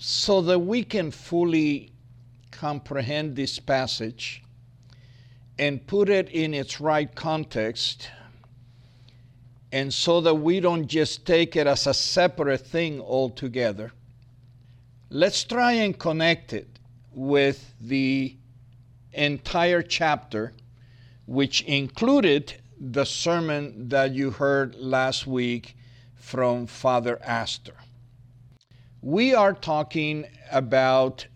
so that we can fully comprehend this passage and put it in its right context, and so that we don't just take it as a separate thing altogether, let's try and connect it with the entire chapter, which included the sermon that you heard last week from Father Astor. We are talking about,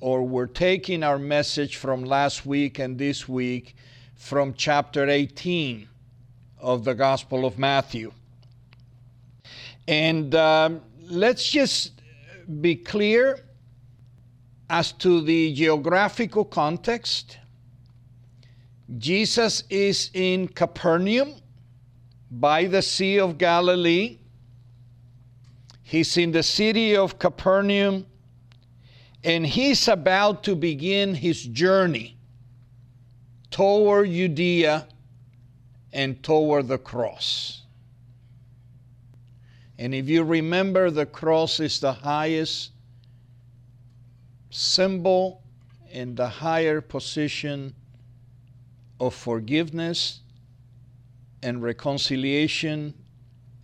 or we're taking our message from last week and this week from chapter 18 of the Gospel of Matthew. And um, let's just be clear as to the geographical context. Jesus is in Capernaum by the Sea of Galilee. He's in the city of Capernaum and he's about to begin his journey toward Judea and toward the cross. And if you remember, the cross is the highest symbol and the higher position of forgiveness and reconciliation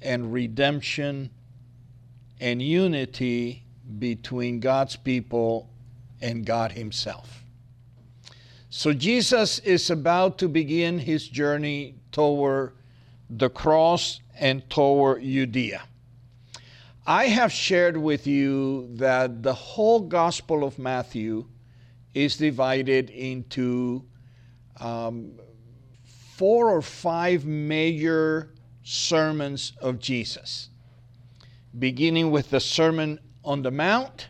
and redemption and unity between God's people and God Himself. So Jesus is about to begin his journey toward the cross and toward Judea. I have shared with you that the whole Gospel of Matthew is divided into um, four or five major sermons of Jesus beginning with the Sermon on the Mount,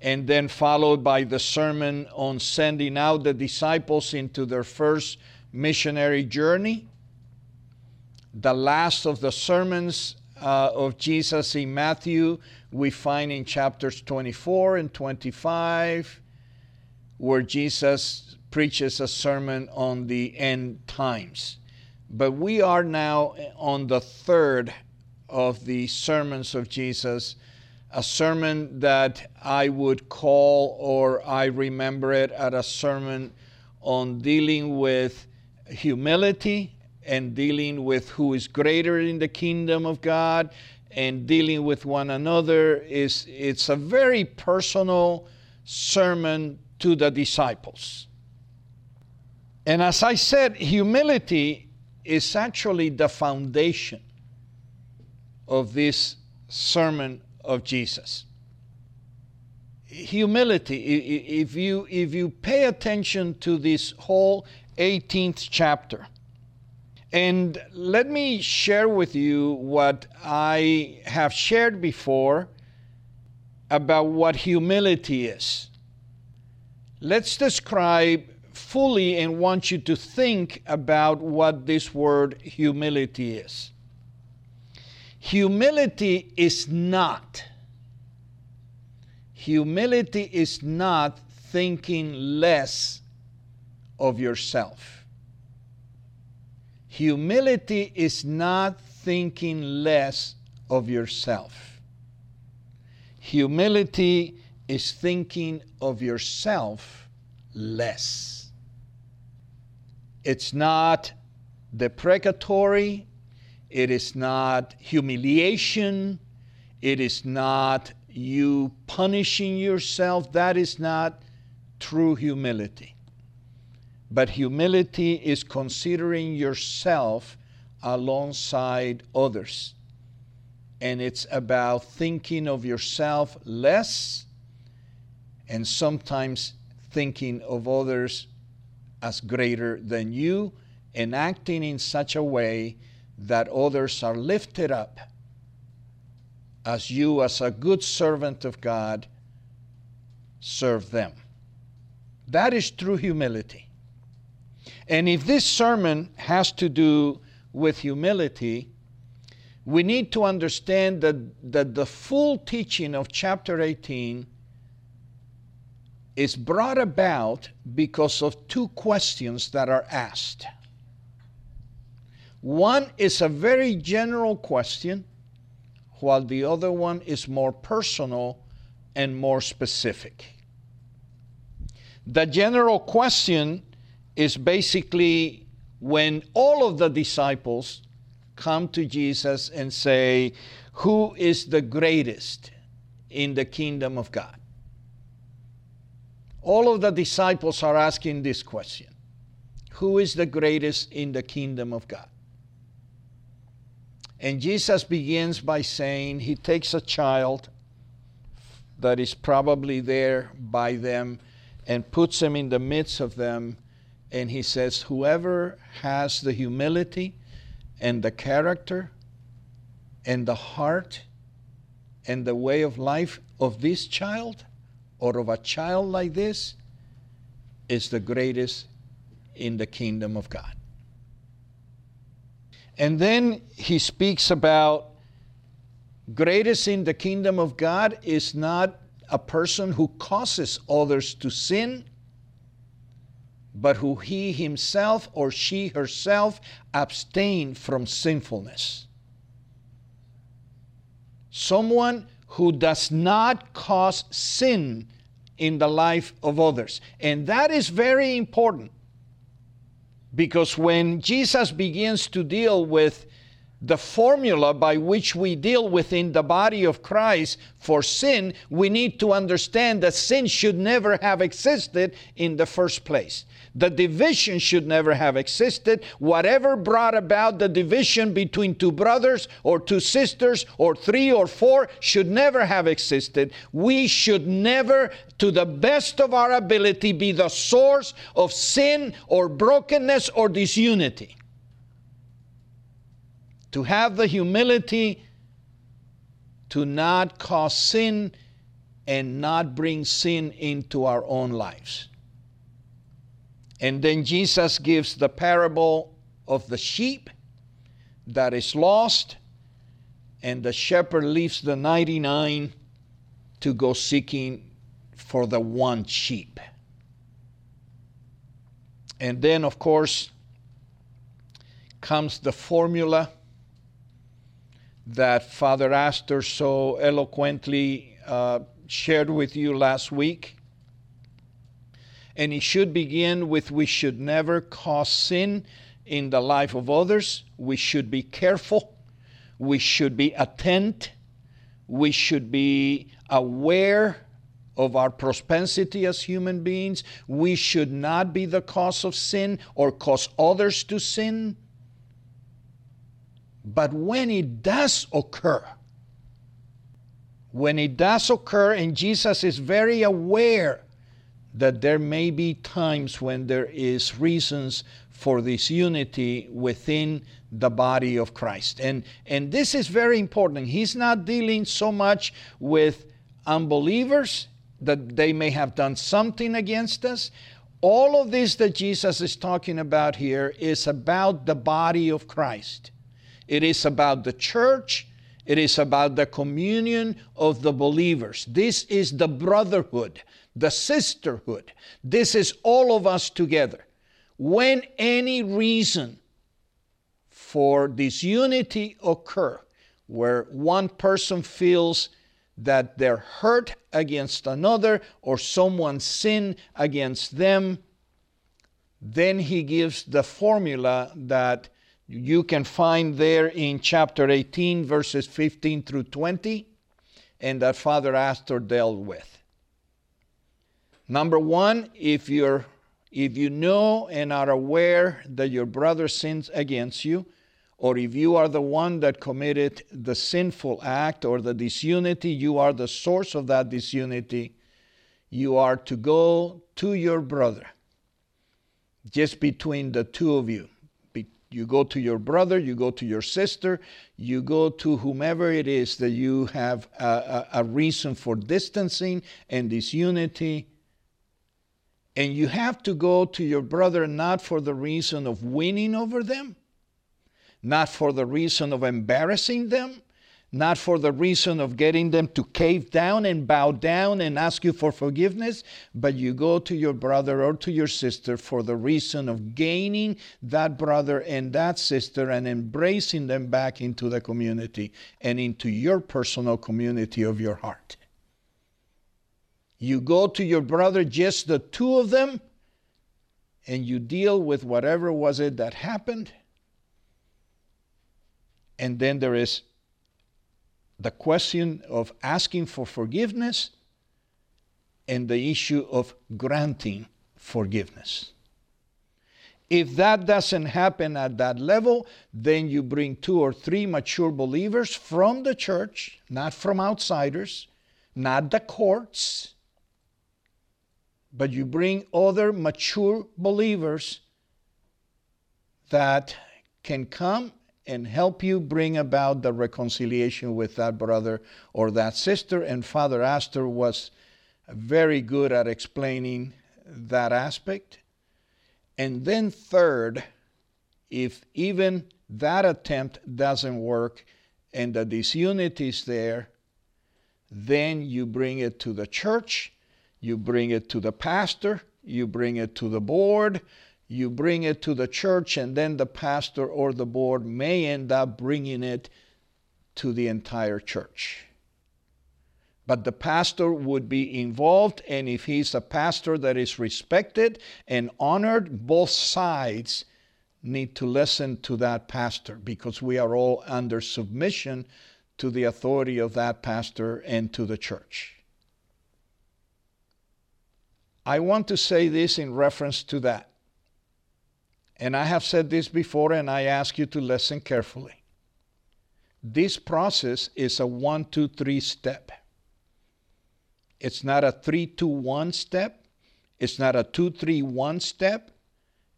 and then followed by the sermon on sending out the disciples into their first missionary journey. The last of the sermons uh, of Jesus in Matthew we find in chapters 24 and 25, where Jesus preaches a sermon on the end times. But we are now on the third of the sermons of Jesus, a sermon that I would call, or I remember it at a sermon on dealing with humility and dealing with who is greater in the kingdom of God and dealing with one another is it's a very personal sermon to the disciples. And as I said, humility is actually the foundation of this sermon of Jesus. Humility, if you, if you pay attention to this whole 18th chapter, and let me share with you what I have shared before about what humility is. Let's describe fully and want you to think about what this word humility is. Humility is not. Humility is not thinking less of yourself. Humility is not thinking less of yourself. Humility is thinking of yourself less. It's not deprecatory, it is not humiliation. It is not you punishing yourself. That is not true humility. But humility is considering yourself alongside others. And it's about thinking of yourself less and sometimes thinking of others as greater than you and acting in such a way that others are lifted up as you, as a good servant of God, serve them. That is true humility. And if this sermon has to do with humility, we need to understand that, that the full teaching of chapter 18 is brought about because of two questions that are asked. One is a very general question, while the other one is more personal and more specific. The general question is basically when all of the disciples come to Jesus and say, Who is the greatest in the kingdom of God? All of the disciples are asking this question Who is the greatest in the kingdom of God? And Jesus begins by saying, He takes a child that is probably there by them and puts him in the midst of them. And he says, Whoever has the humility and the character and the heart and the way of life of this child or of a child like this is the greatest in the kingdom of God. And then he speaks about greatest in the kingdom of God is not a person who causes others to sin, but who he himself or she herself abstain from sinfulness. Someone who does not cause sin in the life of others. And that is very important because when Jesus begins to deal with the formula by which we deal within the body of Christ for sin, we need to understand that sin should never have existed in the first place. The division should never have existed. Whatever brought about the division between two brothers or two sisters or three or four should never have existed. We should never, to the best of our ability, be the source of sin or brokenness or disunity to have the humility to not cause sin and not bring sin into our own lives. And then Jesus gives the parable of the sheep that is lost, and the shepherd leaves the 99 to go seeking for the one sheep. And then, of course, comes the formula that Father Astor so eloquently uh, shared with you last week. And it should begin with we should never cause sin in the life of others. We should be careful. We should be attent. We should be aware of our propensity as human beings. We should not be the cause of sin or cause others to sin. But when it does occur, when it does occur, and Jesus is very aware that there may be times when there is reasons for this unity within the body of Christ. And, and this is very important. He's not dealing so much with unbelievers that they may have done something against us. All of this that Jesus is talking about here is about the body of Christ. It is about the church. It is about the communion of the believers. This is the brotherhood, the sisterhood. This is all of us together. When any reason for disunity occur, where one person feels that they're hurt against another or someone sin against them, then he gives the formula that you can find there in chapter 18, verses 15 through 20, and that Father Astor dealt with. Number one, if you're if you know and are aware that your brother sins against you, or if you are the one that committed the sinful act or the disunity, you are the source of that disunity, you are to go to your brother, just between the two of you. You go to your brother, you go to your sister, you go to whomever it is that you have a, a, a reason for distancing and disunity. And you have to go to your brother not for the reason of winning over them, not for the reason of embarrassing them, not for the reason of getting them to cave down and bow down and ask you for forgiveness, but you go to your brother or to your sister for the reason of gaining that brother and that sister and embracing them back into the community and into your personal community of your heart. You go to your brother, just the two of them, and you deal with whatever was it that happened. And then there is the question of asking for forgiveness and the issue of granting forgiveness. If that doesn't happen at that level, then you bring two or three mature believers from the church, not from outsiders, not the courts, but you bring other mature believers that can come and help you bring about the reconciliation with that brother or that sister. And Father Astor was very good at explaining that aspect. And then, third, if even that attempt doesn't work and the disunity is there, then you bring it to the church, you bring it to the pastor, you bring it to the board, you bring it to the church, and then the pastor or the board may end up bringing it to the entire church. But the pastor would be involved, and if he's a pastor that is respected and honored, both sides need to listen to that pastor because we are all under submission to the authority of that pastor and to the church. I want to say this in reference to that. And I have said this before, and I ask you to listen carefully. This process is a one, two, three step. It's not a three, two, one step. It's not a two, three, one step.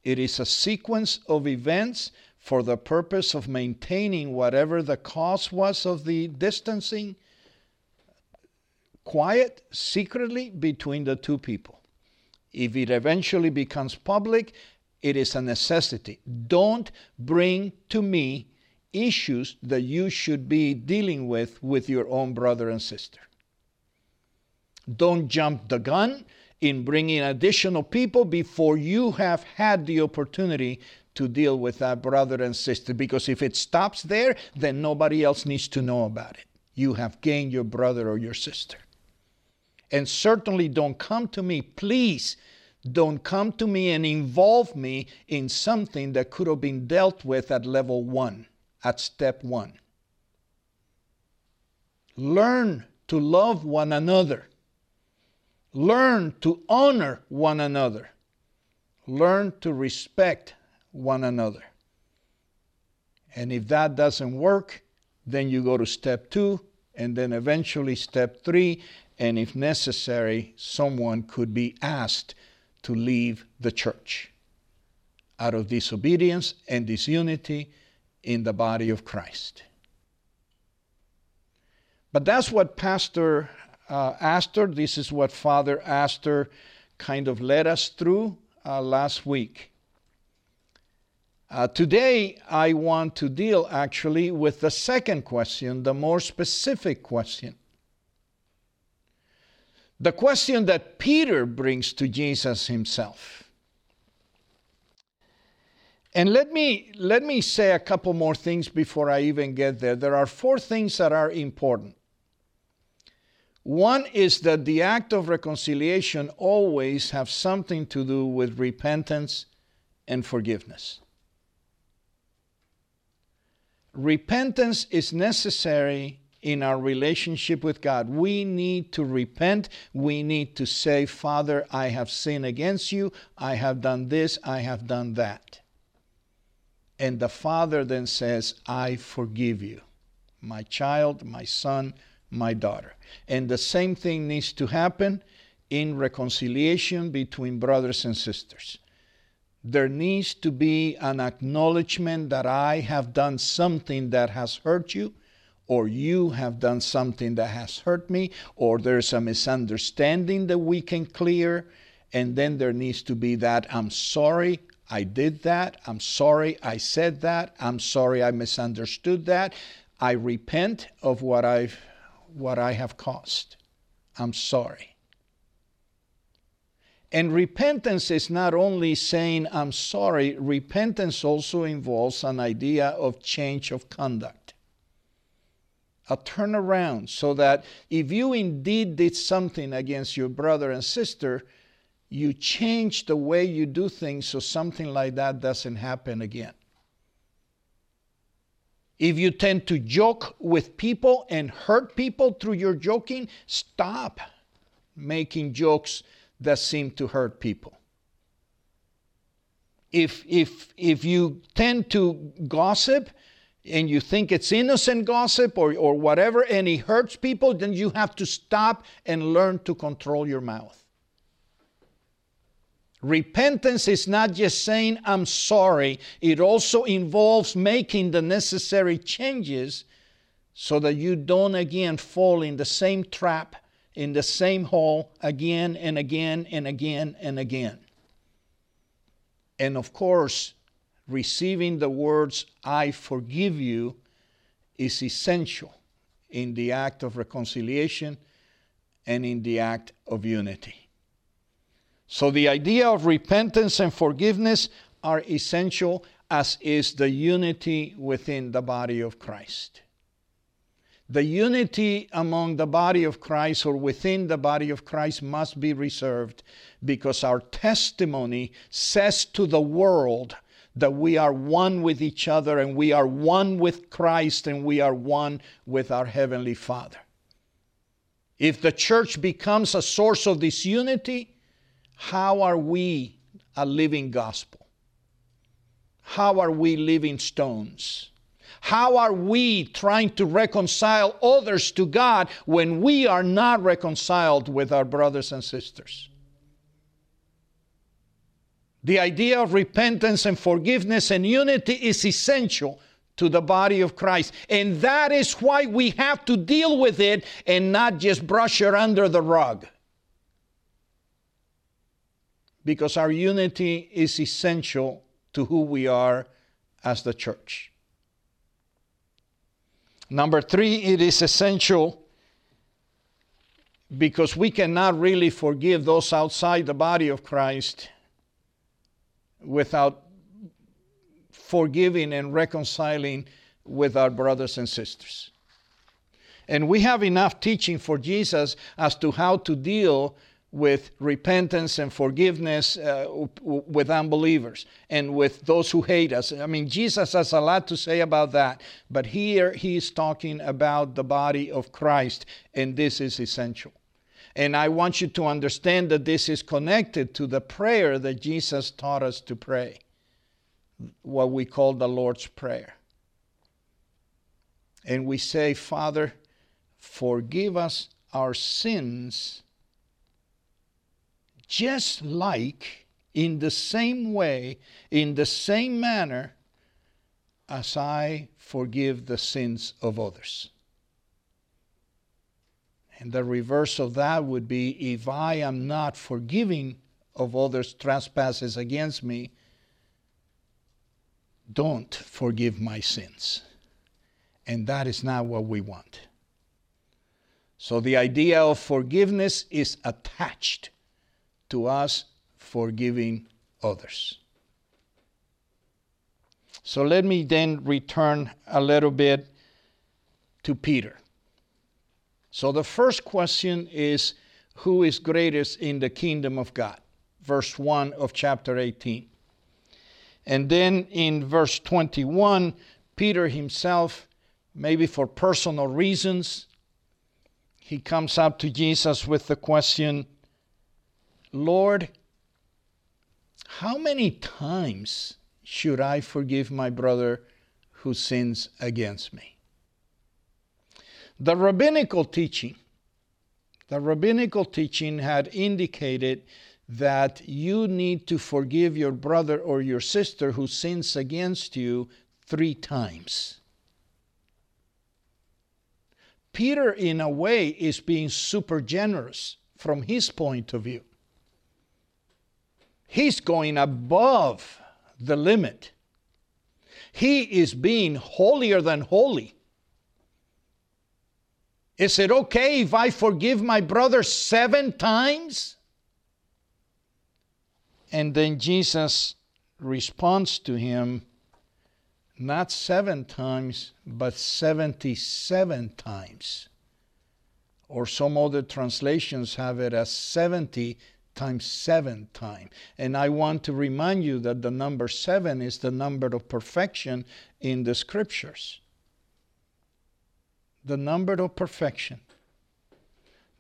It is a sequence of events for the purpose of maintaining whatever the cause was of the distancing, quiet, secretly between the two people. If it eventually becomes public, it is a necessity. Don't bring to me issues that you should be dealing with with your own brother and sister. Don't jump the gun in bringing additional people before you have had the opportunity to deal with that brother and sister. Because if it stops there, then nobody else needs to know about it. You have gained your brother or your sister. And certainly don't come to me, please. Don't come to me and involve me in something that could have been dealt with at level one, at step one. Learn to love one another. Learn to honor one another. Learn to respect one another. And if that doesn't work, then you go to step two, and then eventually step three, and if necessary, someone could be asked to leave the church out of disobedience and disunity in the body of Christ. But that's what Pastor uh, Astor, this is what Father Astor kind of led us through uh, last week. Uh, today, I want to deal actually with the second question, the more specific question. The question that Peter brings to Jesus himself. And let me, let me say a couple more things before I even get there. There are four things that are important. One is that the act of reconciliation always have something to do with repentance and forgiveness. Repentance is necessary in our relationship with God. We need to repent. We need to say, Father, I have sinned against you. I have done this. I have done that. And the Father then says, I forgive you, my child, my son, my daughter. And the same thing needs to happen in reconciliation between brothers and sisters. There needs to be an acknowledgement that I have done something that has hurt you, or you have done something that has hurt me, or there's a misunderstanding that we can clear. And then there needs to be that I'm sorry, I did that. I'm sorry I said that. I'm sorry I misunderstood that. I repent of what I've what I have caused. I'm sorry. And repentance is not only saying, I'm sorry, repentance also involves an idea of change of conduct. A turnaround, so that if you indeed did something against your brother and sister, you change the way you do things so something like that doesn't happen again. If you tend to joke with people and hurt people through your joking, stop making jokes that seem to hurt people. If, if, if you tend to gossip and you think it's innocent gossip or, or whatever and it hurts people, then you have to stop and learn to control your mouth. Repentance is not just saying, I'm sorry, it also involves making the necessary changes so that you don't again fall in the same trap, in the same hole again and again and again and again. And of course, receiving the words, I forgive you, is essential in the act of reconciliation and in the act of unity. So the idea of repentance and forgiveness are essential, as is the unity within the body of Christ. The unity among the body of Christ or within the body of Christ must be reserved because our testimony says to the world that we are one with each other and we are one with Christ and we are one with our Heavenly Father. If the church becomes a source of disunity, how are we a living gospel? How are we living stones? How are we trying to reconcile others to God when we are not reconciled with our brothers and sisters? The idea of repentance and forgiveness and unity is essential to the body of Christ. And that is why we have to deal with it and not just brush it under the rug because our unity is essential to who we are as the church. Number three, it is essential because we cannot really forgive those outside the body of Christ without forgiving and reconciling with our brothers and sisters. And we have enough teaching for Jesus as to how to deal with repentance and forgiveness uh, with unbelievers and with those who hate us. I mean, Jesus has a lot to say about that, but here he is talking about the body of Christ, and this is essential. And I want you to understand that this is connected to the prayer that Jesus taught us to pray, what we call the Lord's Prayer. And we say, Father, forgive us our sins just like in the same way, in the same manner as I forgive the sins of others. And the reverse of that would be if I am not forgiving of others' trespasses against me, don't forgive my sins. And that is not what we want. So the idea of forgiveness is attached to us forgiving others. So let me then return a little bit to Peter. So the first question is Who is greatest in the kingdom of God? Verse 1 of chapter 18. And then in verse 21, Peter himself, maybe for personal reasons, he comes up to Jesus with the question Lord, how many times should I forgive my brother who sins against me? The rabbinical teaching, the rabbinical teaching had indicated that you need to forgive your brother or your sister who sins against you three times. Peter, in a way, is being super generous from his point of view. He's going above the limit. He is being holier than holy. Is it okay if I forgive my brother seven times? And then Jesus responds to him not seven times, but 77 times. Or some other translations have it as 70 times seven times. And I want to remind you that the number seven is the number of perfection in the scriptures. The number of perfection,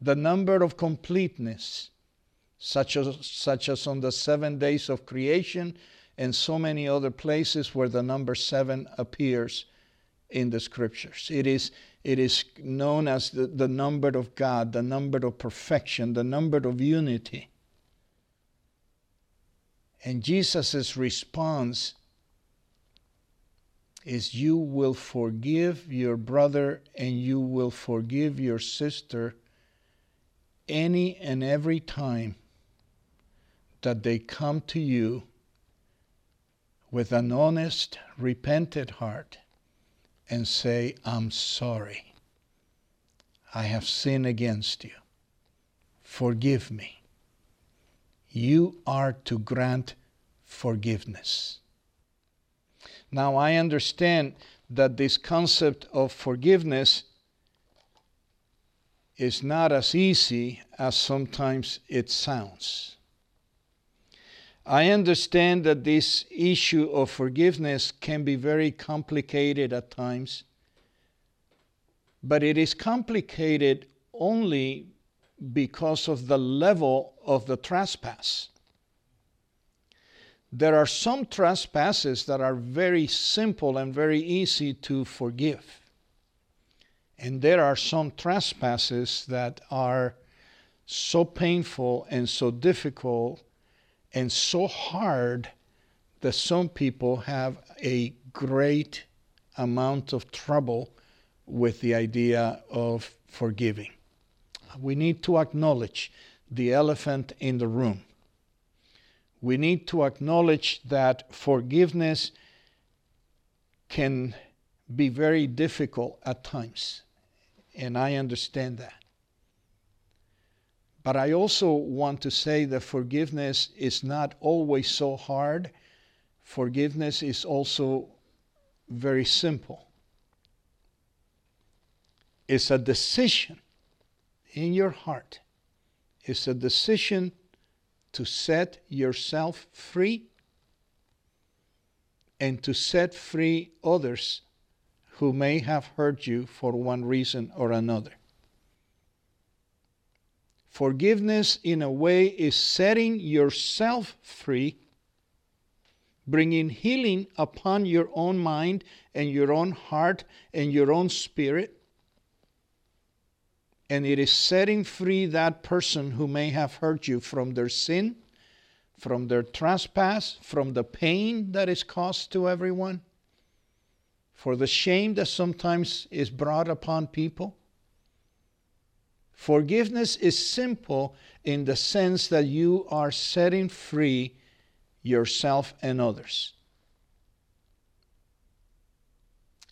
the number of completeness, such as, such as on the seven days of creation and so many other places where the number seven appears in the scriptures. It is, it is known as the, the number of God, the number of perfection, the number of unity. And Jesus' response is you will forgive your brother and you will forgive your sister any and every time that they come to you with an honest, repentant heart and say, I'm sorry. I have sinned against you. Forgive me. You are to grant forgiveness. Now, I understand that this concept of forgiveness is not as easy as sometimes it sounds. I understand that this issue of forgiveness can be very complicated at times, but it is complicated only because of the level of the trespass. There are some trespasses that are very simple and very easy to forgive. And there are some trespasses that are so painful and so difficult and so hard that some people have a great amount of trouble with the idea of forgiving. We need to acknowledge the elephant in the room. We need to acknowledge that forgiveness can be very difficult at times, and I understand that. But I also want to say that forgiveness is not always so hard. Forgiveness is also very simple. It's a decision in your heart. It's a decision to set yourself free and to set free others who may have hurt you for one reason or another. Forgiveness, in a way, is setting yourself free, bringing healing upon your own mind and your own heart and your own spirit. And it is setting free that person who may have hurt you from their sin, from their trespass, from the pain that is caused to everyone, for the shame that sometimes is brought upon people Forgiveness is simple in the sense that you are setting free yourself and others.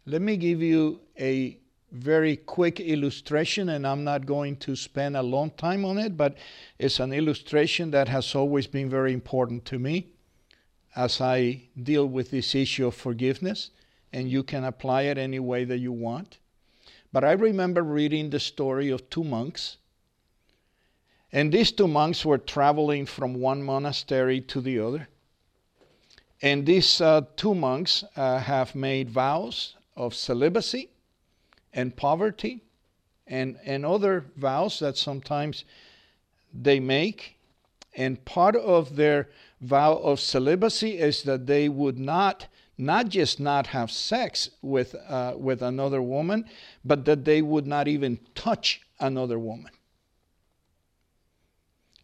Let me give you a very quick illustration, and I'm not going to spend a long time on it, but it's an illustration that has always been very important to me as I deal with this issue of forgiveness, and you can apply it any way that you want. But I remember reading the story of two monks. And these two monks were traveling from one monastery to the other. And these uh, two monks uh, have made vows of celibacy and poverty and, and other vows that sometimes they make. And part of their vow of celibacy is that they would not not just not have sex with, uh, with another woman, but that they would not even touch another woman.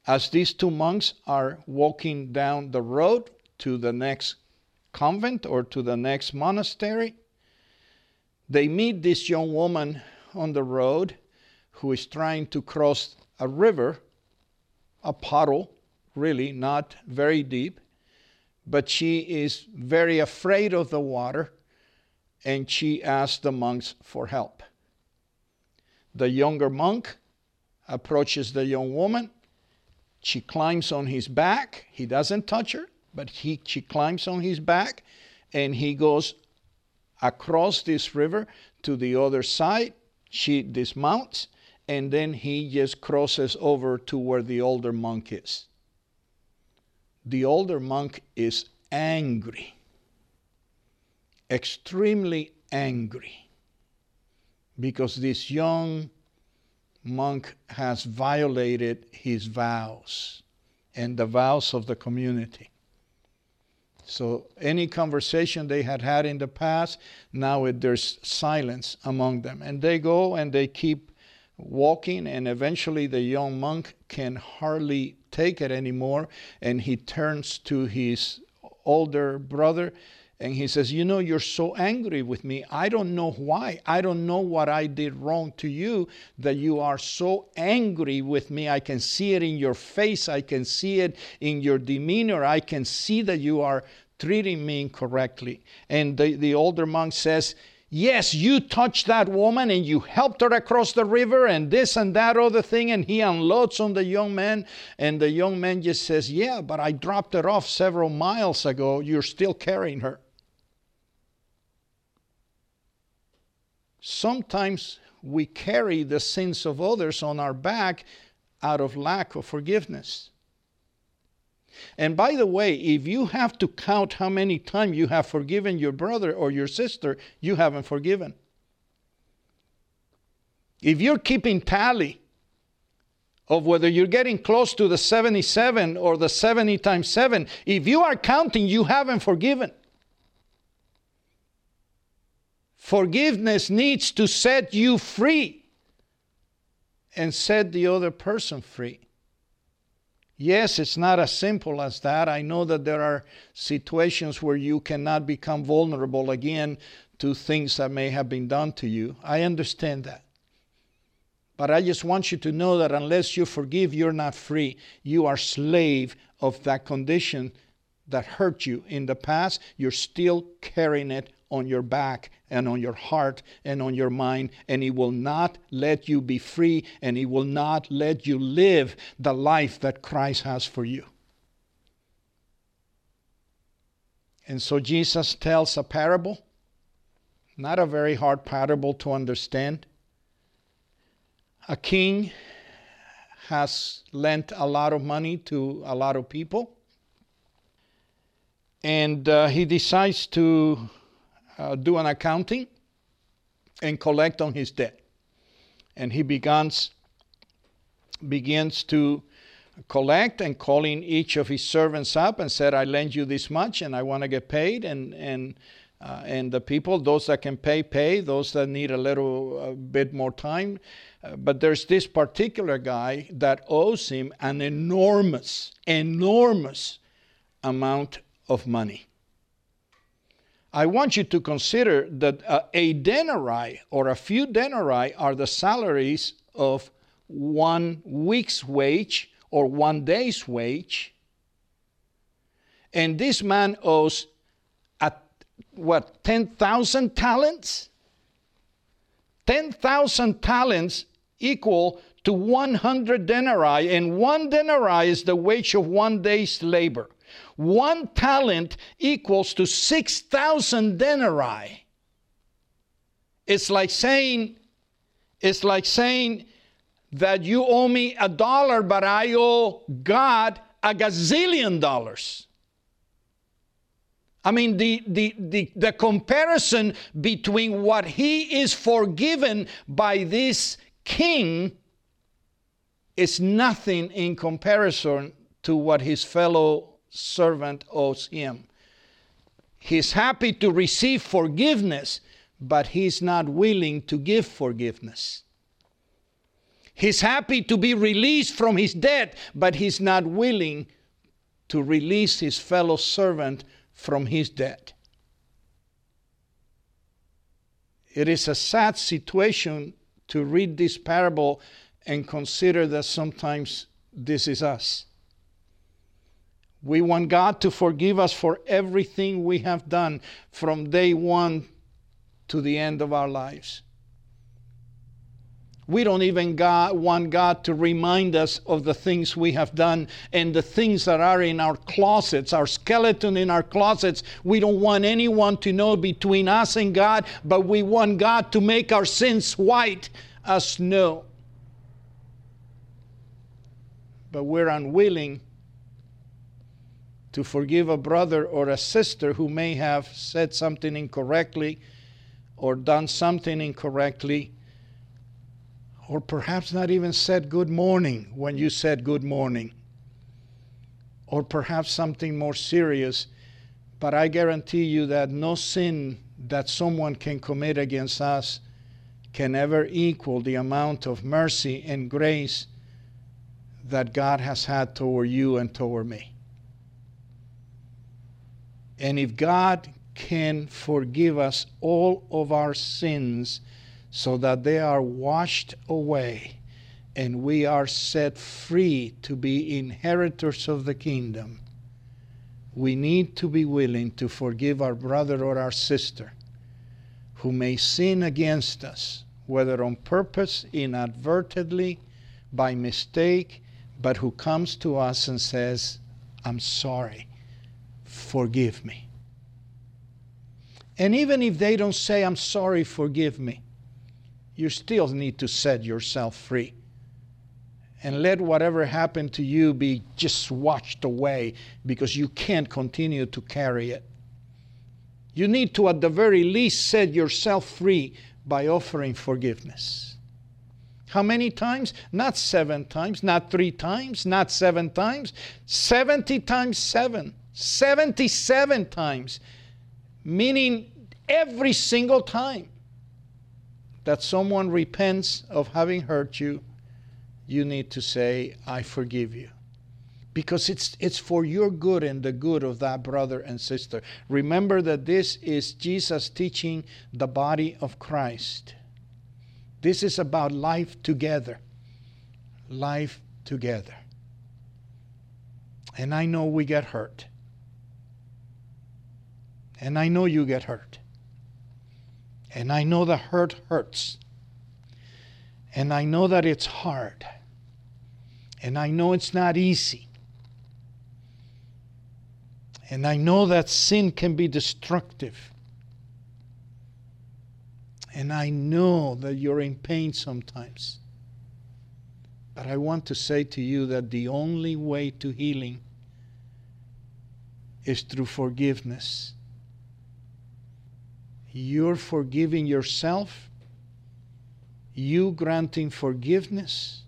As these two monks are walking down the road to the next convent or to the next monastery, they meet this young woman on the road who is trying to cross a river, a puddle, really not very deep but she is very afraid of the water and she asks the monks for help. The younger monk approaches the young woman. She climbs on his back. He doesn't touch her, but he, she climbs on his back and he goes across this river to the other side. She dismounts, and then he just crosses over to where the older monk is. The older monk is angry, extremely angry, because this young monk has violated his vows and the vows of the community. So, any conversation they had had in the past, now it, there's silence among them. And they go and they keep walking, and eventually the young monk can hardly take it anymore. And he turns to his older brother and he says, You know, you're so angry with me. I don't know why. I don't know what I did wrong to you that you are so angry with me. I can see it in your face. I can see it in your demeanor. I can see that you are treating me incorrectly. And the, the older monk says, Yes, you touched that woman and you helped her across the river and this and that other thing. And he unloads on the young man. And the young man just says, Yeah, but I dropped her off several miles ago. You're still carrying her. Sometimes we carry the sins of others on our back out of lack of forgiveness. And by the way, if you have to count how many times you have forgiven your brother or your sister, you haven't forgiven. If you're keeping tally of whether you're getting close to the 77 or the 70 times 7, if you are counting, you haven't forgiven. Forgiveness needs to set you free and set the other person free. Yes, it's not as simple as that. I know that there are situations where you cannot become vulnerable again to things that may have been done to you. I understand that. But I just want you to know that unless you forgive, you're not free. You are slave of that condition that hurt you in the past. You're still carrying it on your back and on your heart and on your mind, and He will not let you be free, and He will not let you live the life that Christ has for you. And so Jesus tells a parable, not a very hard parable to understand. A king has lent a lot of money to a lot of people, and uh, he decides to uh, do an accounting and collect on his debt. And he begins, begins to collect and calling each of his servants up and said, I lend you this much and I want to get paid. And, and, uh, and the people, those that can pay, pay. Those that need a little bit more time. Uh, but there's this particular guy that owes him an enormous, enormous amount of money. I want you to consider that uh, a denarii or a few denarii are the salaries of one week's wage or one day's wage. And this man owes at what 10,000 talents? 10,000 talents equal to 100 denarii, and one denarii is the wage of one day's labor. One talent equals to 6,000 denarii. It's like saying, it's like saying that you owe me a dollar, but I owe God a gazillion dollars. I mean, the, the, the, the comparison between what he is forgiven by this king is nothing in comparison to what his fellow servant owes him. He's happy to receive forgiveness, but he's not willing to give forgiveness. He's happy to be released from his debt, but he's not willing to release his fellow servant from his debt. It is a sad situation to read this parable and consider that sometimes this is us. We want God to forgive us for everything we have done from day one to the end of our lives. We don't even God, want God to remind us of the things we have done and the things that are in our closets, our skeleton in our closets. We don't want anyone to know between us and God, but we want God to make our sins white as snow. But we're unwilling to forgive a brother or a sister who may have said something incorrectly or done something incorrectly, or perhaps not even said good morning when you said good morning, or perhaps something more serious. But I guarantee you that no sin that someone can commit against us can ever equal the amount of mercy and grace that God has had toward you and toward me. And if God can forgive us all of our sins so that they are washed away and we are set free to be inheritors of the kingdom, we need to be willing to forgive our brother or our sister who may sin against us, whether on purpose, inadvertently, by mistake, but who comes to us and says, I'm sorry, forgive me. And even if they don't say, I'm sorry, forgive me, you still need to set yourself free. And let whatever happened to you be just washed away because you can't continue to carry it. You need to, at the very least, set yourself free by offering forgiveness. How many times? Not seven times, not three times, not seven times, 70 times seven, 77 times meaning every single time that someone repents of having hurt you, you need to say, I forgive you. Because it's, it's for your good and the good of that brother and sister. Remember that this is Jesus teaching the body of Christ. This is about life together. Life together. And I know we get hurt. And I know you get hurt. And I know the hurt hurts. And I know that it's hard. And I know it's not easy. And I know that sin can be destructive. And I know that you're in pain sometimes. But I want to say to you that the only way to healing is through forgiveness you're forgiving yourself, you granting forgiveness,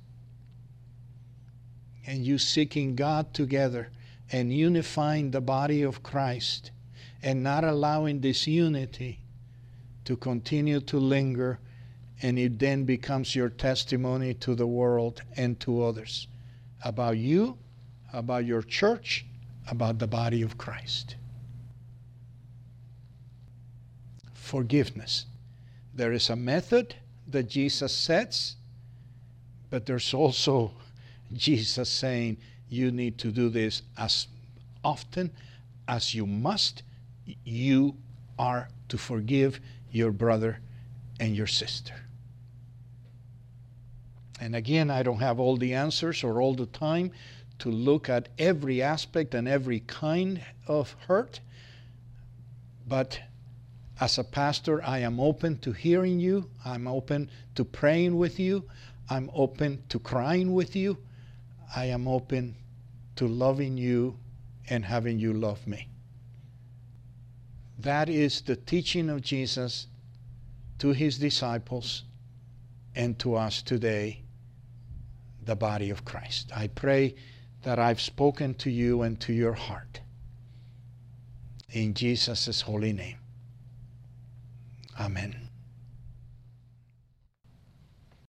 and you seeking God together and unifying the body of Christ and not allowing disunity to continue to linger and it then becomes your testimony to the world and to others about you, about your church, about the body of Christ. Forgiveness. There is a method that Jesus sets, but there's also Jesus saying you need to do this as often as you must. You are to forgive your brother and your sister. And again, I don't have all the answers or all the time to look at every aspect and every kind of hurt, but as a pastor, I am open to hearing you. I'm open to praying with you. I'm open to crying with you. I am open to loving you and having you love me. That is the teaching of Jesus to his disciples and to us today, the body of Christ. I pray that I've spoken to you and to your heart. In Jesus' holy name. Amen.